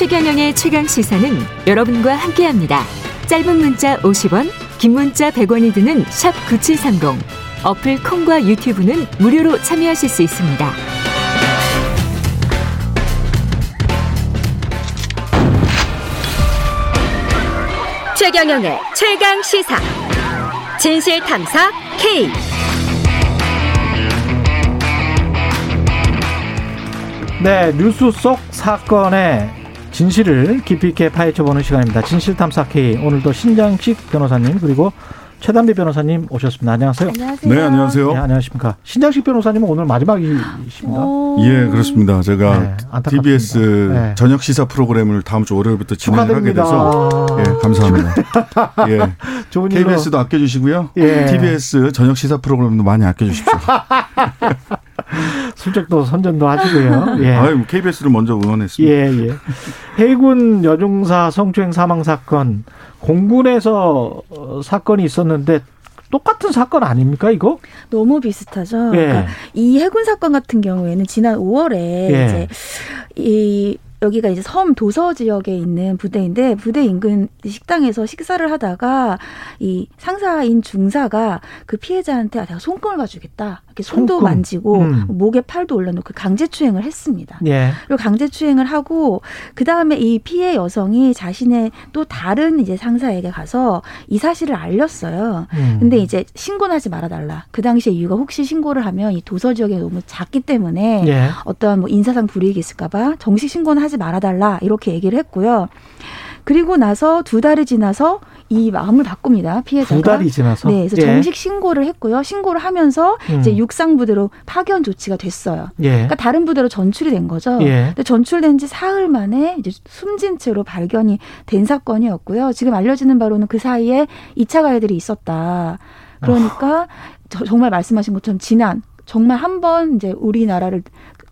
최경영의 최강 시사는 여러분과 함께합니다. 짧은 문자 50원, 긴 문자 100원이 드는 샵 9730. 어플 콩과 유튜브는 무료로 참여하실 수 있습니다. 최경영의 최강 시사. 진실 탐사 K. 네, 뉴스 속 사건의 진실을 깊이 있게 파헤쳐보는 시간입니다. 진실탐사 K. 오늘도 신장식 변호사님 그리고 최단비 변호사님 오셨습니다. 안녕하세요. 안녕하세요. 네, 안녕하세요. 네, 안녕하십니까. 신장식 변호사님은 오늘 마지막이십니다. 오. 예, 그렇습니다. 제가 네, TBS 네. 저녁 시사 프로그램을 다음 주 월요일부터 진행을 하게 돼서 예, 감사합니다. 예. 좋은 KBS도 아껴 주시고요. 예. TBS 저녁 시사 프로그램도 많이 아껴 주십시오. 슬쩍도 선전도 하시고요. 예. 아유, KBS를 먼저 응원했습니다. 예, 예. 해군 여중사 성추행 사망 사건 공군에서 어, 사건이 있었는데 똑같은 사건 아닙니까 이거? 너무 비슷하죠. 예. 그러니까 이 해군 사건 같은 경우에는 지난 5월에 예. 이제 이 여기가 이제 섬 도서 지역에 있는 부대인데 부대 인근 식당에서 식사를 하다가 이 상사인 중사가 그 피해자한테 아, 내가 손금을 봐주겠다 이렇게 손도 손금. 만지고 음. 목에 팔도 올려놓고 강제추행을 했습니다. 예. 그리고 강제추행을 하고 그 다음에 이 피해 여성이 자신의 또 다른 이제 상사에게 가서 이 사실을 알렸어요. 음. 근데 이제 신고는 하지 말아달라. 그 당시에 이유가 혹시 신고를 하면 이 도서 지역이 너무 작기 때문에 예. 어떠한 뭐 인사상 불이익이 있을까봐 정식 신고는 하지 말아달라 이렇게 얘기를 했고요. 그리고 나서 두 달이 지나서 이 마음을 바꿉니다. 피해자가. 두 달이 지나서. 네, 그래서 예. 정식 신고를 했고요. 신고를 하면서 음. 이제 육상 부대로 파견 조치가 됐어요. 예. 그러니까 다른 부대로 전출이 된 거죠. 예. 근데 전출된 지 사흘 만에 이제 숨진 채로 발견이 된 사건이었고요. 지금 알려지는 바로는 그 사이에 2차 가해들이 있었다. 그러니까 아. 정말 말씀하신 것처럼 지난 정말 한 번 이제 우리나라를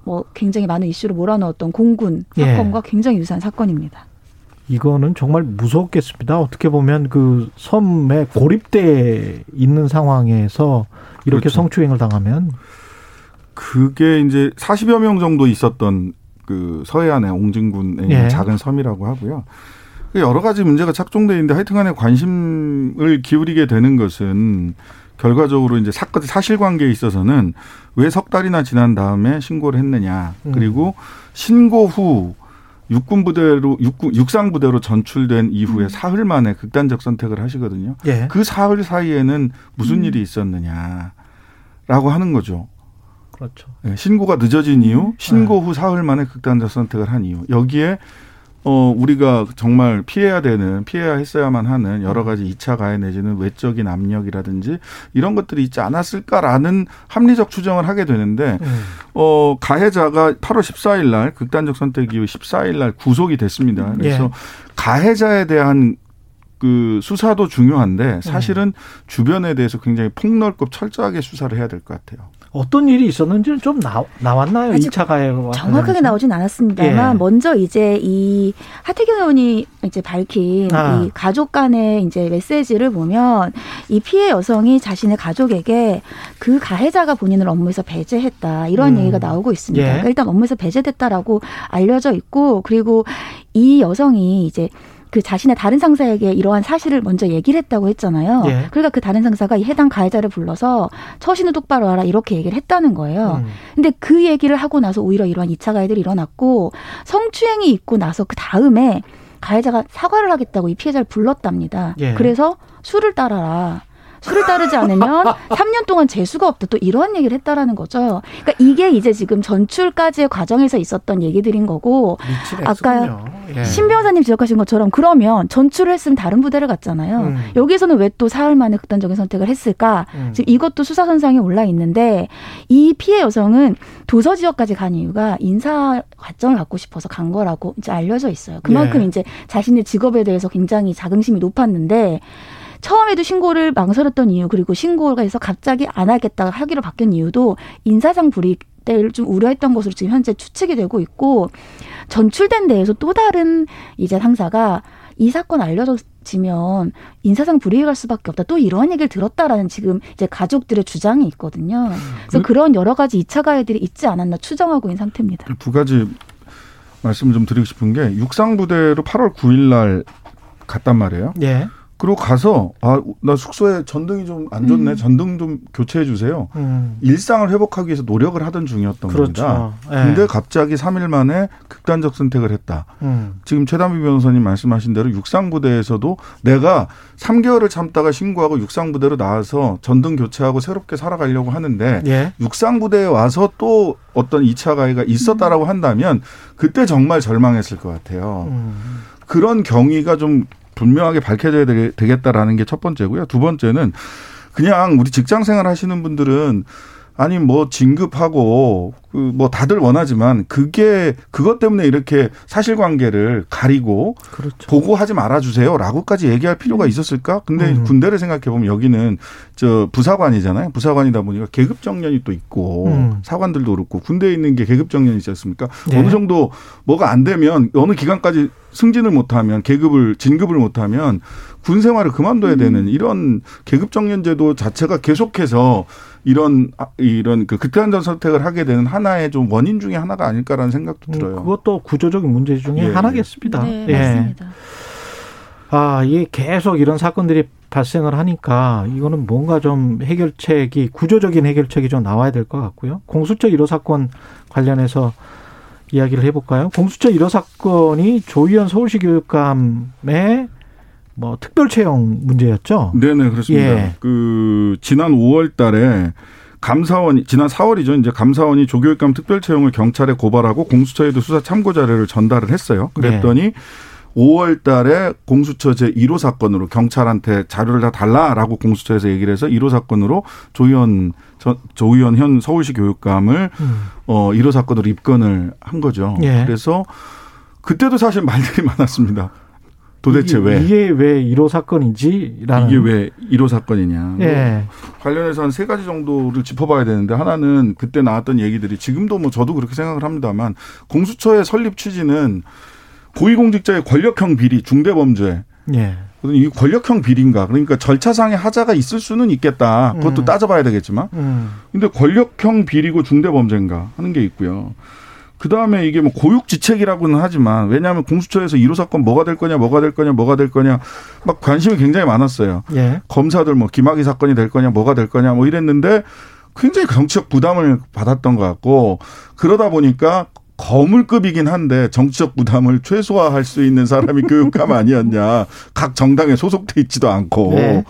뭐 굉장히 많은 이슈로 몰아넣었던 공군 예. 사건과 굉장히 유사한 사건입니다. 이거는 정말 무섭겠습니다. 어떻게 보면 그 섬에 고립돼 있는 상황에서 이렇게 그렇죠. 성추행을 당하면 그게 이제 40여 명 정도 있었던 그 서해안의 옹진군에 있는 예. 작은 섬이라고 하고요. 그 여러 가지 문제가 착종돼 있는데 하여튼간에 관심을 기울이게 되는 것은 결과적으로 이제 사건 사실관계에 있어서는 왜 석 달이나 지난 다음에 신고를 했느냐 음. 그리고 신고 후 육군 부대로 육군 육상 부대로 전출된 이후에 음. 사흘 만에 극단적 선택을 하시거든요. 예. 그 사흘 사이에는 무슨 음. 일이 있었느냐라고 하는 거죠. 그렇죠. 예, 신고가 늦어진 이유, 신고 네. 후 사흘 만에 극단적 선택을 한 이유. 여기에 어, 우리가 정말 피해야 되는, 피해야 했어야만 하는 여러 가지 2차 가해 내지는 외적인 압력이라든지 이런 것들이 있지 않았을까라는 합리적 추정을 하게 되는데, 음. 어, 가해자가 8월 14일 날 극단적 선택 이후 14일 날 구속이 됐습니다. 그래서 예. 가해자에 대한 그 수사도 중요한데 사실은 음. 주변에 대해서 굉장히 폭넓고 철저하게 수사를 해야 될 것 같아요. 어떤 일이 있었는지는 좀 나, 나왔나요? 2차 가해 정확하게 나오진 않았습니다만 예. 먼저 이제 이 하태경 의원이 이제 밝힌 아. 이 가족 간의 이제 메시지를 보면 이 피해 여성이 자신의 가족에게 그 가해자가 본인을 업무에서 배제했다 이런 음. 얘기가 나오고 있습니다. 예. 그러니까 일단 업무에서 배제됐다라고 알려져 있고 그리고 이 여성이 이제 그 자신의 다른 상사에게 이러한 사실을 먼저 얘기를 했다고 했잖아요. 예. 그러니까 그 다른 상사가 이 해당 가해자를 불러서 처신을 똑바로 하라 이렇게 얘기를 했다는 거예요. 음. 근데 그 얘기를 하고 나서 오히려 이러한 2차 가해들이 일어났고 성추행이 있고 나서 그 다음에 가해자가 사과를 하겠다고 이 피해자를 불렀답니다. 예. 그래서 술을 따라라. 술을 따르지 않으면 3년 동안 재수가 없다. 또 이러한 얘기를 했다라는 거죠. 그러니까 이게 이제 지금 전출까지의 과정에서 있었던 얘기들인 거고 아까 예. 신 변호사님 지적하신 것처럼 그러면 전출을 했으면 다른 부대를 갔잖아요. 음. 여기서는 왜 또 사흘 만에 극단적인 선택을 했을까? 음. 지금 이것도 수사 선상에 올라 있는데 이 피해 여성은 도서 지역까지 간 이유가 인사 과정을 갖고 싶어서 간 거라고 이제 알려져 있어요. 그만큼 예. 이제 자신의 직업에 대해서 굉장히 자긍심이 높았는데 처음에도 신고를 망설였던 이유 그리고 신고가 해서 갑자기 안 하겠다가 하기로 바뀐 이유도 인사상 불이익 때를 좀 우려했던 것으로 지금 현재 추측이 되고 있고 전출된 데에서 또 다른 이제 상사가 이 사건 알려졌지면 인사상 불이익할 수밖에 없다. 또 이러한 얘기를 들었다라는 지금 이제 가족들의 주장이 있거든요. 그래서 그, 런 여러 가지 이차 가해들이 있지 않았나 추정하고 있는 상태입니다. 두 가지 말씀을 좀 드리고 싶은 게 육상 부대로 8월 9일 날 갔단 말이에요. 예. 그리고 가서 아 나 숙소에 전등이 좀 안 좋네 음. 전등 좀 교체해 주세요. 음. 일상을 회복하기 위해서 노력을 하던 중이었던 그렇죠. 겁니다. 예. 근데 갑자기 3일 만에 극단적 선택을 했다. 음. 지금 최담비 변호사님 말씀하신 대로 육상부대에서도 내가 3개월을 참다가 신고하고 육상부대로 나와서 전등 교체하고 새롭게 살아가려고 하는데 예. 육상부대에 와서 또 어떤 2차 가해가 있었다라고 한다면 그때 정말 절망했을 것 같아요. 음. 그런 경위가 좀 분명하게 밝혀져야 되겠다라는 게 첫 번째고요. 두 번째는 그냥 우리 직장 생활 하시는 분들은 아니 뭐 진급하고 그 뭐 다들 원하지만 그게 그것 때문에 이렇게 사실관계를 가리고 그렇죠. 보고하지 말아주세요라고까지 얘기할 필요가 음. 있었을까? 근데 음. 군대를 생각해 보면 여기는 저 부사관이잖아요. 부사관이다 보니까 계급 정년이 또 있고 음. 사관들도 그렇고 군대에 있는 게 계급 정년이 있지 않습니까? 네. 어느 정도 뭐가 안 되면 어느 기간까지 승진을 못하면 계급을 진급을 못하면 군 생활을 그만둬야 음. 되는 이런 계급 정년 제도 자체가 계속해서 이런 이런 그 극단적 선택을 하게 되는 하나의 좀 원인 중에 하나가 아닐까라는 생각도 음, 들어요. 그것도 구조적인 문제 중에 예. 하나겠습니다. 네, 예. 맞습니다. 아, 이게 계속 이런 사건들이 발생을 하니까 이거는 뭔가 좀 해결책이 구조적인 해결책이 좀 나와야 될 것 같고요. 공수처 1호 사건 관련해서 이야기를 해볼까요? 공수처 1호 사건이 조희연 서울시 교육감의 뭐 특별 채용 문제였죠. 네네 그렇습니다. 예. 그 지난 5월 달에 감사원이 지난 4월이죠. 이제 감사원이 조교육감 특별 채용을 경찰에 고발하고 공수처에도 수사 참고 자료를 전달을 했어요. 그랬더니 네. 5월 달에 공수처 제 1호 사건으로 경찰한테 자료를 다 달라라고 공수처에서 얘기를 해서 1호 사건으로 조희연 조희연 현 서울시 교육감을 음. 어 1호 사건으로 입건을 한 거죠. 예. 그래서 그때도 사실 말들이 많았습니다. 도대체 이게, 왜 이게 왜 1호 사건이지라는 이게 왜 1호 사건이냐 예. 관련해서 한 세 가지 정도를 짚어봐야 되는데 하나는 그때 나왔던 얘기들이 지금도 뭐 저도 그렇게 생각을 합니다만 공수처의 설립 취지는 고위공직자의 권력형 비리 중대범죄 예. 이 권력형 비리인가 그러니까 절차상의 하자가 있을 수는 있겠다 그것도 음. 따져봐야 되겠지만 음. 근데 권력형 비리고 중대범죄인가 하는 게 있고요. 그 다음에 이게 뭐 고육지책이라고는 하지만 왜냐하면 공수처에서 1호 사건 뭐가 될 거냐, 뭐가 될 거냐, 뭐가 될 거냐 막 관심이 굉장히 많았어요. 예. 검사들 뭐 김학의 사건이 될 거냐, 뭐가 될 거냐 뭐 이랬는데 굉장히 정치적 부담을 받았던 것 같고 그러다 보니까 거물급이긴 한데 정치적 부담을 최소화할 수 있는 사람이 교육감 아니었냐. 각 정당에 소속돼 있지도 않고. 네.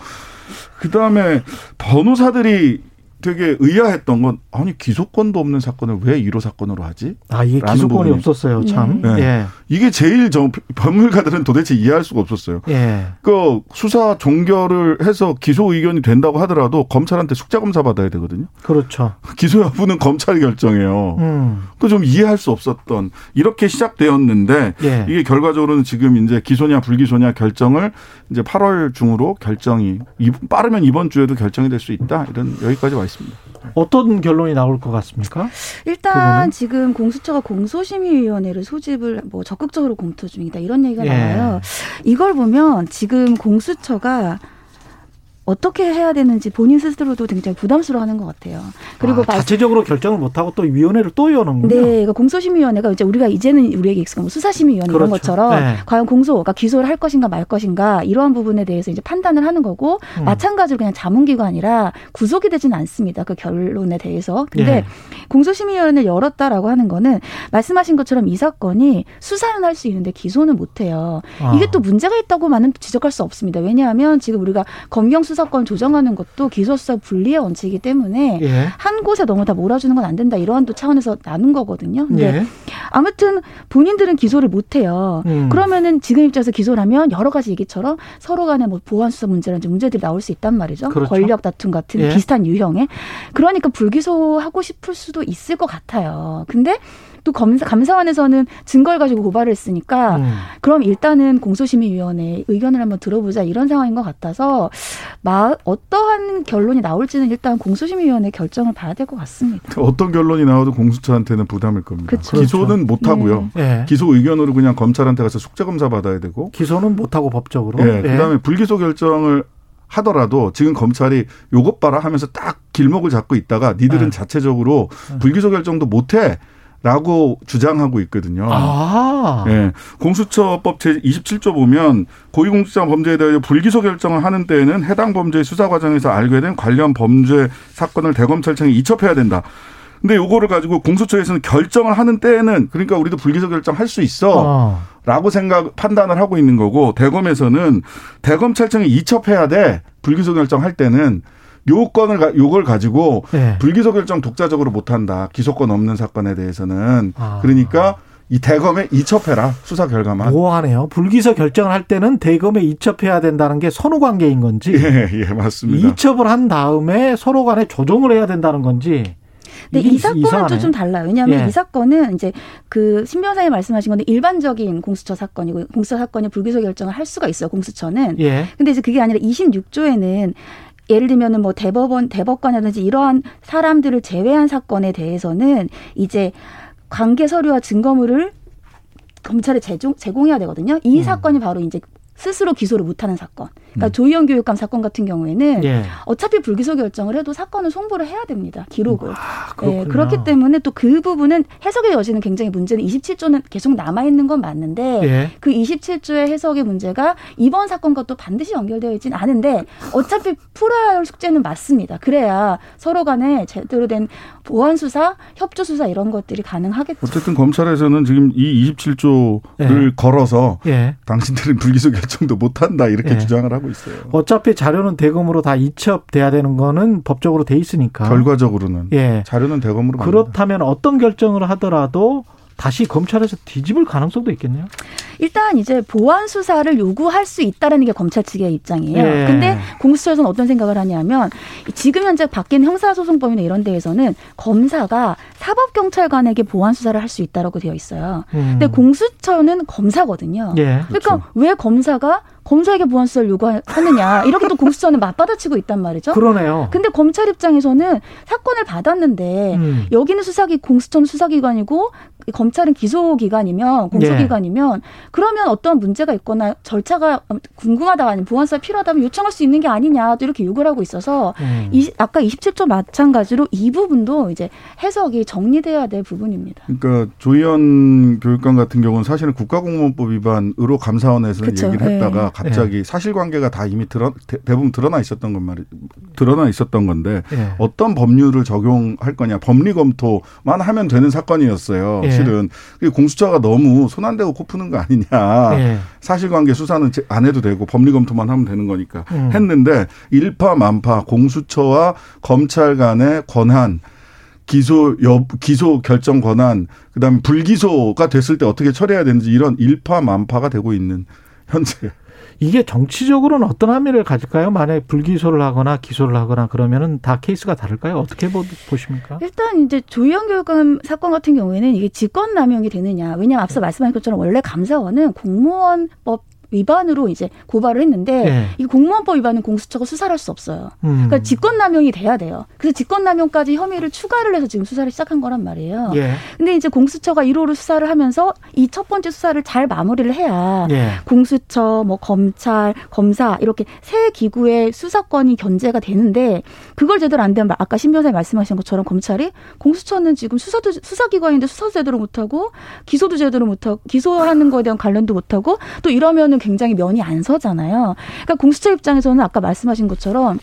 그 다음에 변호사들이 되게 의아했던 건 아니 기소권도 없는 사건을 왜 1호 사건으로 하지? 아 이게 기소권이 부분이. 없었어요, 참. 네. 예. 이게 제일 저 법률가들은 도대체 이해할 수가 없었어요. 예. 그 수사 종결을 해서 기소 의견이 된다고 하더라도 검찰한테 숙자 검사 받아야 되거든요. 그렇죠. 기소 여부는 검찰이 결정해요. 음. 그좀 이해할 수 없었던 이렇게 시작되었는데 예. 이게 결과적으로는 지금 이제 기소냐 불기소냐 결정을 이제 8월 중으로 결정이 빠르면 이번 주에도 결정이 될 수 있다 이런 여기까지 와. 있습니다. 어떤 결론이 나올 것 같습니까? 일단? 지금 공수처가 공소심의위원회를 소집을 뭐 적극적으로 검토 중이다 이런 얘기가 예. 나와요. 이걸 보면 지금 공수처가 어떻게 해야 되는지 본인 스스로도 굉장히 부담스러워하는 것 같아요. 그리고 아, 자체적으로 결정을 못하고 또 위원회를 또 여는군요. 네, 그러니까 공소심의위원회가 이제 우리가 이제는 우리에게 익숙한 뭐 수사심의위원회 그렇죠. 이런 것처럼 네. 과연 공소가 기소를 할 것인가 말 것인가 이러한 부분에 대해서 이제 판단을 하는 거고 음. 마찬가지로 그냥 자문기관이라 구속이 되지는 않습니다. 그 결론에 대해서. 근데 네. 공소심의위원회를 열었다라고 하는 거는 말씀하신 것처럼 이 사건이 수사는 할 수 있는데 기소는 못해요. 아. 이게 또 문제가 있다고만은 지적할 수 없습니다. 왜냐하면 지금 우리가 검경 수사 수사권 조정하는 것도 기소수사 분리의 원칙이기 때문에 예. 한 곳에 너무 다 몰아주는 건 안 된다 이러한 또 차원에서 나눈 거거든요. 근데 예. 아무튼 본인들은 기소를 못 해요. 음. 그러면은 지금 입장에서 기소를 하면 여러 가지 얘기처럼 서로 간에 뭐 보안 수사 문제라든지 문제들이 나올 수 있단 말이죠. 그렇죠. 권력 다툼 같은 예. 비슷한 유형의. 그러니까 불기소하고 싶을 수도 있을 것 같아요. 근데 또 검사, 감사원에서는 증거를 가지고 고발을 했으니까 음. 그럼 일단은 공소심의위원회 의견을 한번 들어보자 이런 상황인 것 같아서 마, 어떠한 결론이 나올지는 일단 공소심의위원회 결정을 봐야 될 것 같습니다. 어떤 결론이 나와도 공수처한테는 부담일 겁니다. 그쵸. 기소는 못 하고요. 네. 네. 기소 의견으로 그냥 검찰한테 가서 숙제 검사 받아야 되고 기소는 못 하고 법적으로. 네. 네. 그다음에 불기소 결정을 하더라도 지금 검찰이 요것 봐라 하면서 딱 길목을 잡고 있다가 니들은 네. 자체적으로 불기소 결정도 못해. 라고 주장하고 있거든요. 아. 예. 공수처법 제 27조 보면 고위공직자 범죄에 대하여 불기소 결정을 하는 때에는 해당 범죄 수사 과정에서 알게 된 관련 범죄 사건을 대검찰청에 이첩해야 된다. 근데 요거를 가지고 공수처에서는 결정을 하는 때에는 그러니까 우리도 불기소 결정할 수 있어. 어. 라고 생각 판단을 하고 있는 거고 대검에서는 대검찰청에 이첩해야 돼. 불기소 결정할 때는 요건을 요걸 가지고 네. 불기소 결정 독자적으로 못 한다. 기소권 없는 사건에 대해서는. 아. 그러니까 이 대검에 이첩해라 수사 결과만. 모호하네요. 불기소 결정을 할 때는 대검에 이첩해야 된다는 게 선후 관계인 건지. 예, 예, 맞습니다. 이첩을 한 다음에 서로 간에 조정을 해야 된다는 건지. 근데 이 사건은 또 좀 달라요. 왜냐하면 예. 이 사건은 이제 그 신변사님 말씀하신 건데 일반적인 공수처 사건이고 공수처 사건이 불기소 결정을 할 수가 있어요. 공수처는. 예. 근데 이제 그게 아니라 26조에는 예를 들면은 뭐 대법원 대법관이라든지 이러한 사람들을 제외한 사건에 대해서는 이제 관계 서류와 증거물을 검찰에 제공, 제공해야 되거든요. 이 음. 사건이 바로 이제 스스로 기소를 못하는 사건. 그러니까 음. 조희연 교육감 사건 같은 경우에는 예. 어차피 불기소 결정을 해도 사건을 송부를 해야 됩니다. 기록을. 아, 네, 그렇기 때문에 또 그 부분은 해석의 여지는 굉장히 문제는 27조는 계속 남아 있는 건 맞는데 예. 그 27조의 해석의 문제가 이번 사건과 또 반드시 연결되어 있지는 않은데 어차피 풀어야 할 숙제는 맞습니다. 그래야 서로 간에 제대로 된 보안 수사, 협조 수사 이런 것들이 가능하겠죠. 어쨌든 검찰에서는 지금 이 27조를 예. 걸어서 예. 당신들은 불기소 결정도 못 한다 이렇게 예. 주장을 하고 있어요. 어차피 자료는 대검으로 다 이첩돼야 되는 거는 법적으로 돼 있으니까. 결과적으로는. 예. 자료는 대검으로. 그렇다면 갑니다. 어떤 결정을 하더라도 다시 검찰에서 뒤집을 가능성도 있겠네요. 일단 이제 보완 수사를 요구할 수 있다라는 게 검찰 측의 입장이에요. 예. 근데 공수처에서는 어떤 생각을 하냐면 지금 현재 바뀐 형사소송법이나 이런 데에서는 검사가 사법 경찰관에게 보완 수사를 할 수 있다라고 되어 있어요. 음. 근데 공수처는 검사거든요. 예. 그러니까 그렇죠. 왜 검사가 검사에게 보안수사를 요구하느냐 이렇게 또 공수처는 맞받아치고 있단 말이죠. 그러네요. 근데 검찰 입장에서는 사건을 받았는데 음. 여기는 수사기 공수처는 수사기관이고 검찰은 기소기관이면 공소기관이면 예. 그러면 어떤 문제가 있거나 절차가 궁금하다 아니면 보안수사 필요하다면 요청할 수 있는 게 아니냐 또 이렇게 요구를 하고 있어서 음. 이, 아까 27조 마찬가지로 이 부분도 이제 해석이 정리돼야 될 부분입니다. 그러니까 조희연 교육관 같은 경우는 사실은 국가공무원법 위반으로 감사원에서는 그쵸. 얘기를 했다가 예. 갑자기 네. 사실관계가 다 이미 드러, 대부분 드러나 있었던 건 말이 드러나 있었던 건데 네. 어떤 법률을 적용할 거냐 법리 검토만 하면 되는 사건이었어요. 네. 실은 공수처가 너무 손 안 대고 코 푸는 거 아니냐. 사실관계 수사는 안 해도 되고 법리 검토만 하면 되는 거니까 음. 했는데 일파만파 공수처와 검찰 간의 권한 기소 여 기소 결정 권한 그다음에 불기소가 됐을 때 어떻게 처리해야 되는지 이런 일파만파가 되고 있는 현재 이게 정치적으로는 어떤 함의를 가질까요? 만약에 불기소를 하거나 기소를 하거나 그러면은 다 케이스가 다를까요? 어떻게 보 십니까? 일단 이제 조희영 교육감 사건 같은 경우에는 이게 직권 남용이 되느냐. 왜냐하면 앞서 말씀하신 것처럼 원래 감사원은 공무원법 위반으로 이제 고발을 했는데 네. 이 공무원법 위반은 공수처가 수사를 할 수 없어요. 음. 그러니까 직권남용이 돼야 돼요. 그래서 직권남용까지 혐의를 추가를 해서 지금 수사를 시작한 거란 말이에요. 예. 근데 이제 공수처가 1호로 수사를 하면서 이 첫 번째 수사를 잘 마무리를 해야 예. 공수처, 뭐 검찰, 검사 이렇게 세 기구의 수사권이 견제가 되는데 그걸 제대로 안 되면 아까 신 변호사님 말씀하신 것처럼 검찰이 공수처는 지금 수사도 수사기관인데 수사도 제대로 못하고 기소도 제대로 못하고 기소하는 거에 대한 관련도 못하고 또 이러면은 굉장히 면이 안 서잖아요. 그러니까 공수처 입장에서는 아까 말씀하신 것처럼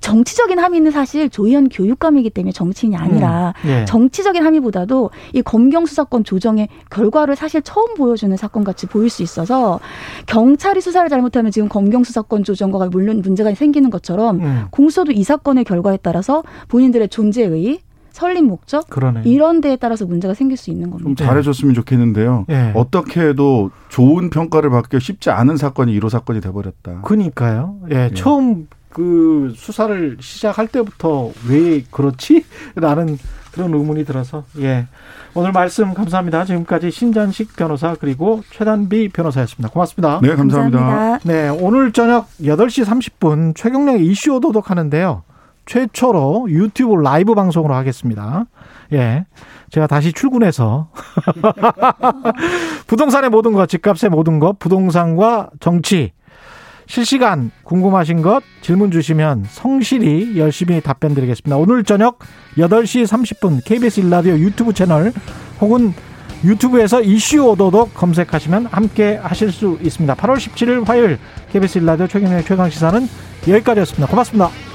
정치적인 함의는 사실 조희연 교육감이기 때문에 정치인이 아니라 음, 네. 정치적인 함의보다도 이 검경 수사권 조정의 결과를 사실 처음 보여주는 사건 같이 보일 수 있어서 경찰이 수사를 잘못하면 지금 검경 수사권 조정과 물론 문제가 생기는 것처럼 음. 공수처도 이 사건의 결과에 따라서 본인들의 존재의 설립 목적 그러네. 이런 데에 따라서 문제가 생길 수 있는 겁니다. 좀 잘해줬으면 좋겠는데요. 네. 어떻게 해도 좋은 평가를 받기 쉽지 않은 사건이 1호 사건이 돼버렸다. 그러니까요. 예, 네. 처음 그 수사를 시작할 때부터 왜 그렇지? 라는 그런 의문이 들어서 예. 오늘 말씀 감사합니다. 지금까지 신잔식 변호사 그리고 최단비 변호사였습니다. 고맙습니다. 네, 감사합니다. 감사합니다. 네, 오늘 저녁 8시 30분 최경령의 이슈 오도독 하는데요. 최초로 유튜브 라이브 방송으로 하겠습니다. 예. 제가 다시 출근해서 부동산의 모든 것, 집값의 모든 것, 부동산과 정치 실시간 궁금하신 것 질문 주시면 성실히 열심히 답변 드리겠습니다. 오늘 저녁 8시 30분 KBS 일라디오 유튜브 채널 혹은 유튜브에서 이슈 오도독 검색하시면 함께 하실 수 있습니다. 8월 17일 화요일 KBS 일라디오 최경영의 최강시사는 여기까지였습니다. 고맙습니다.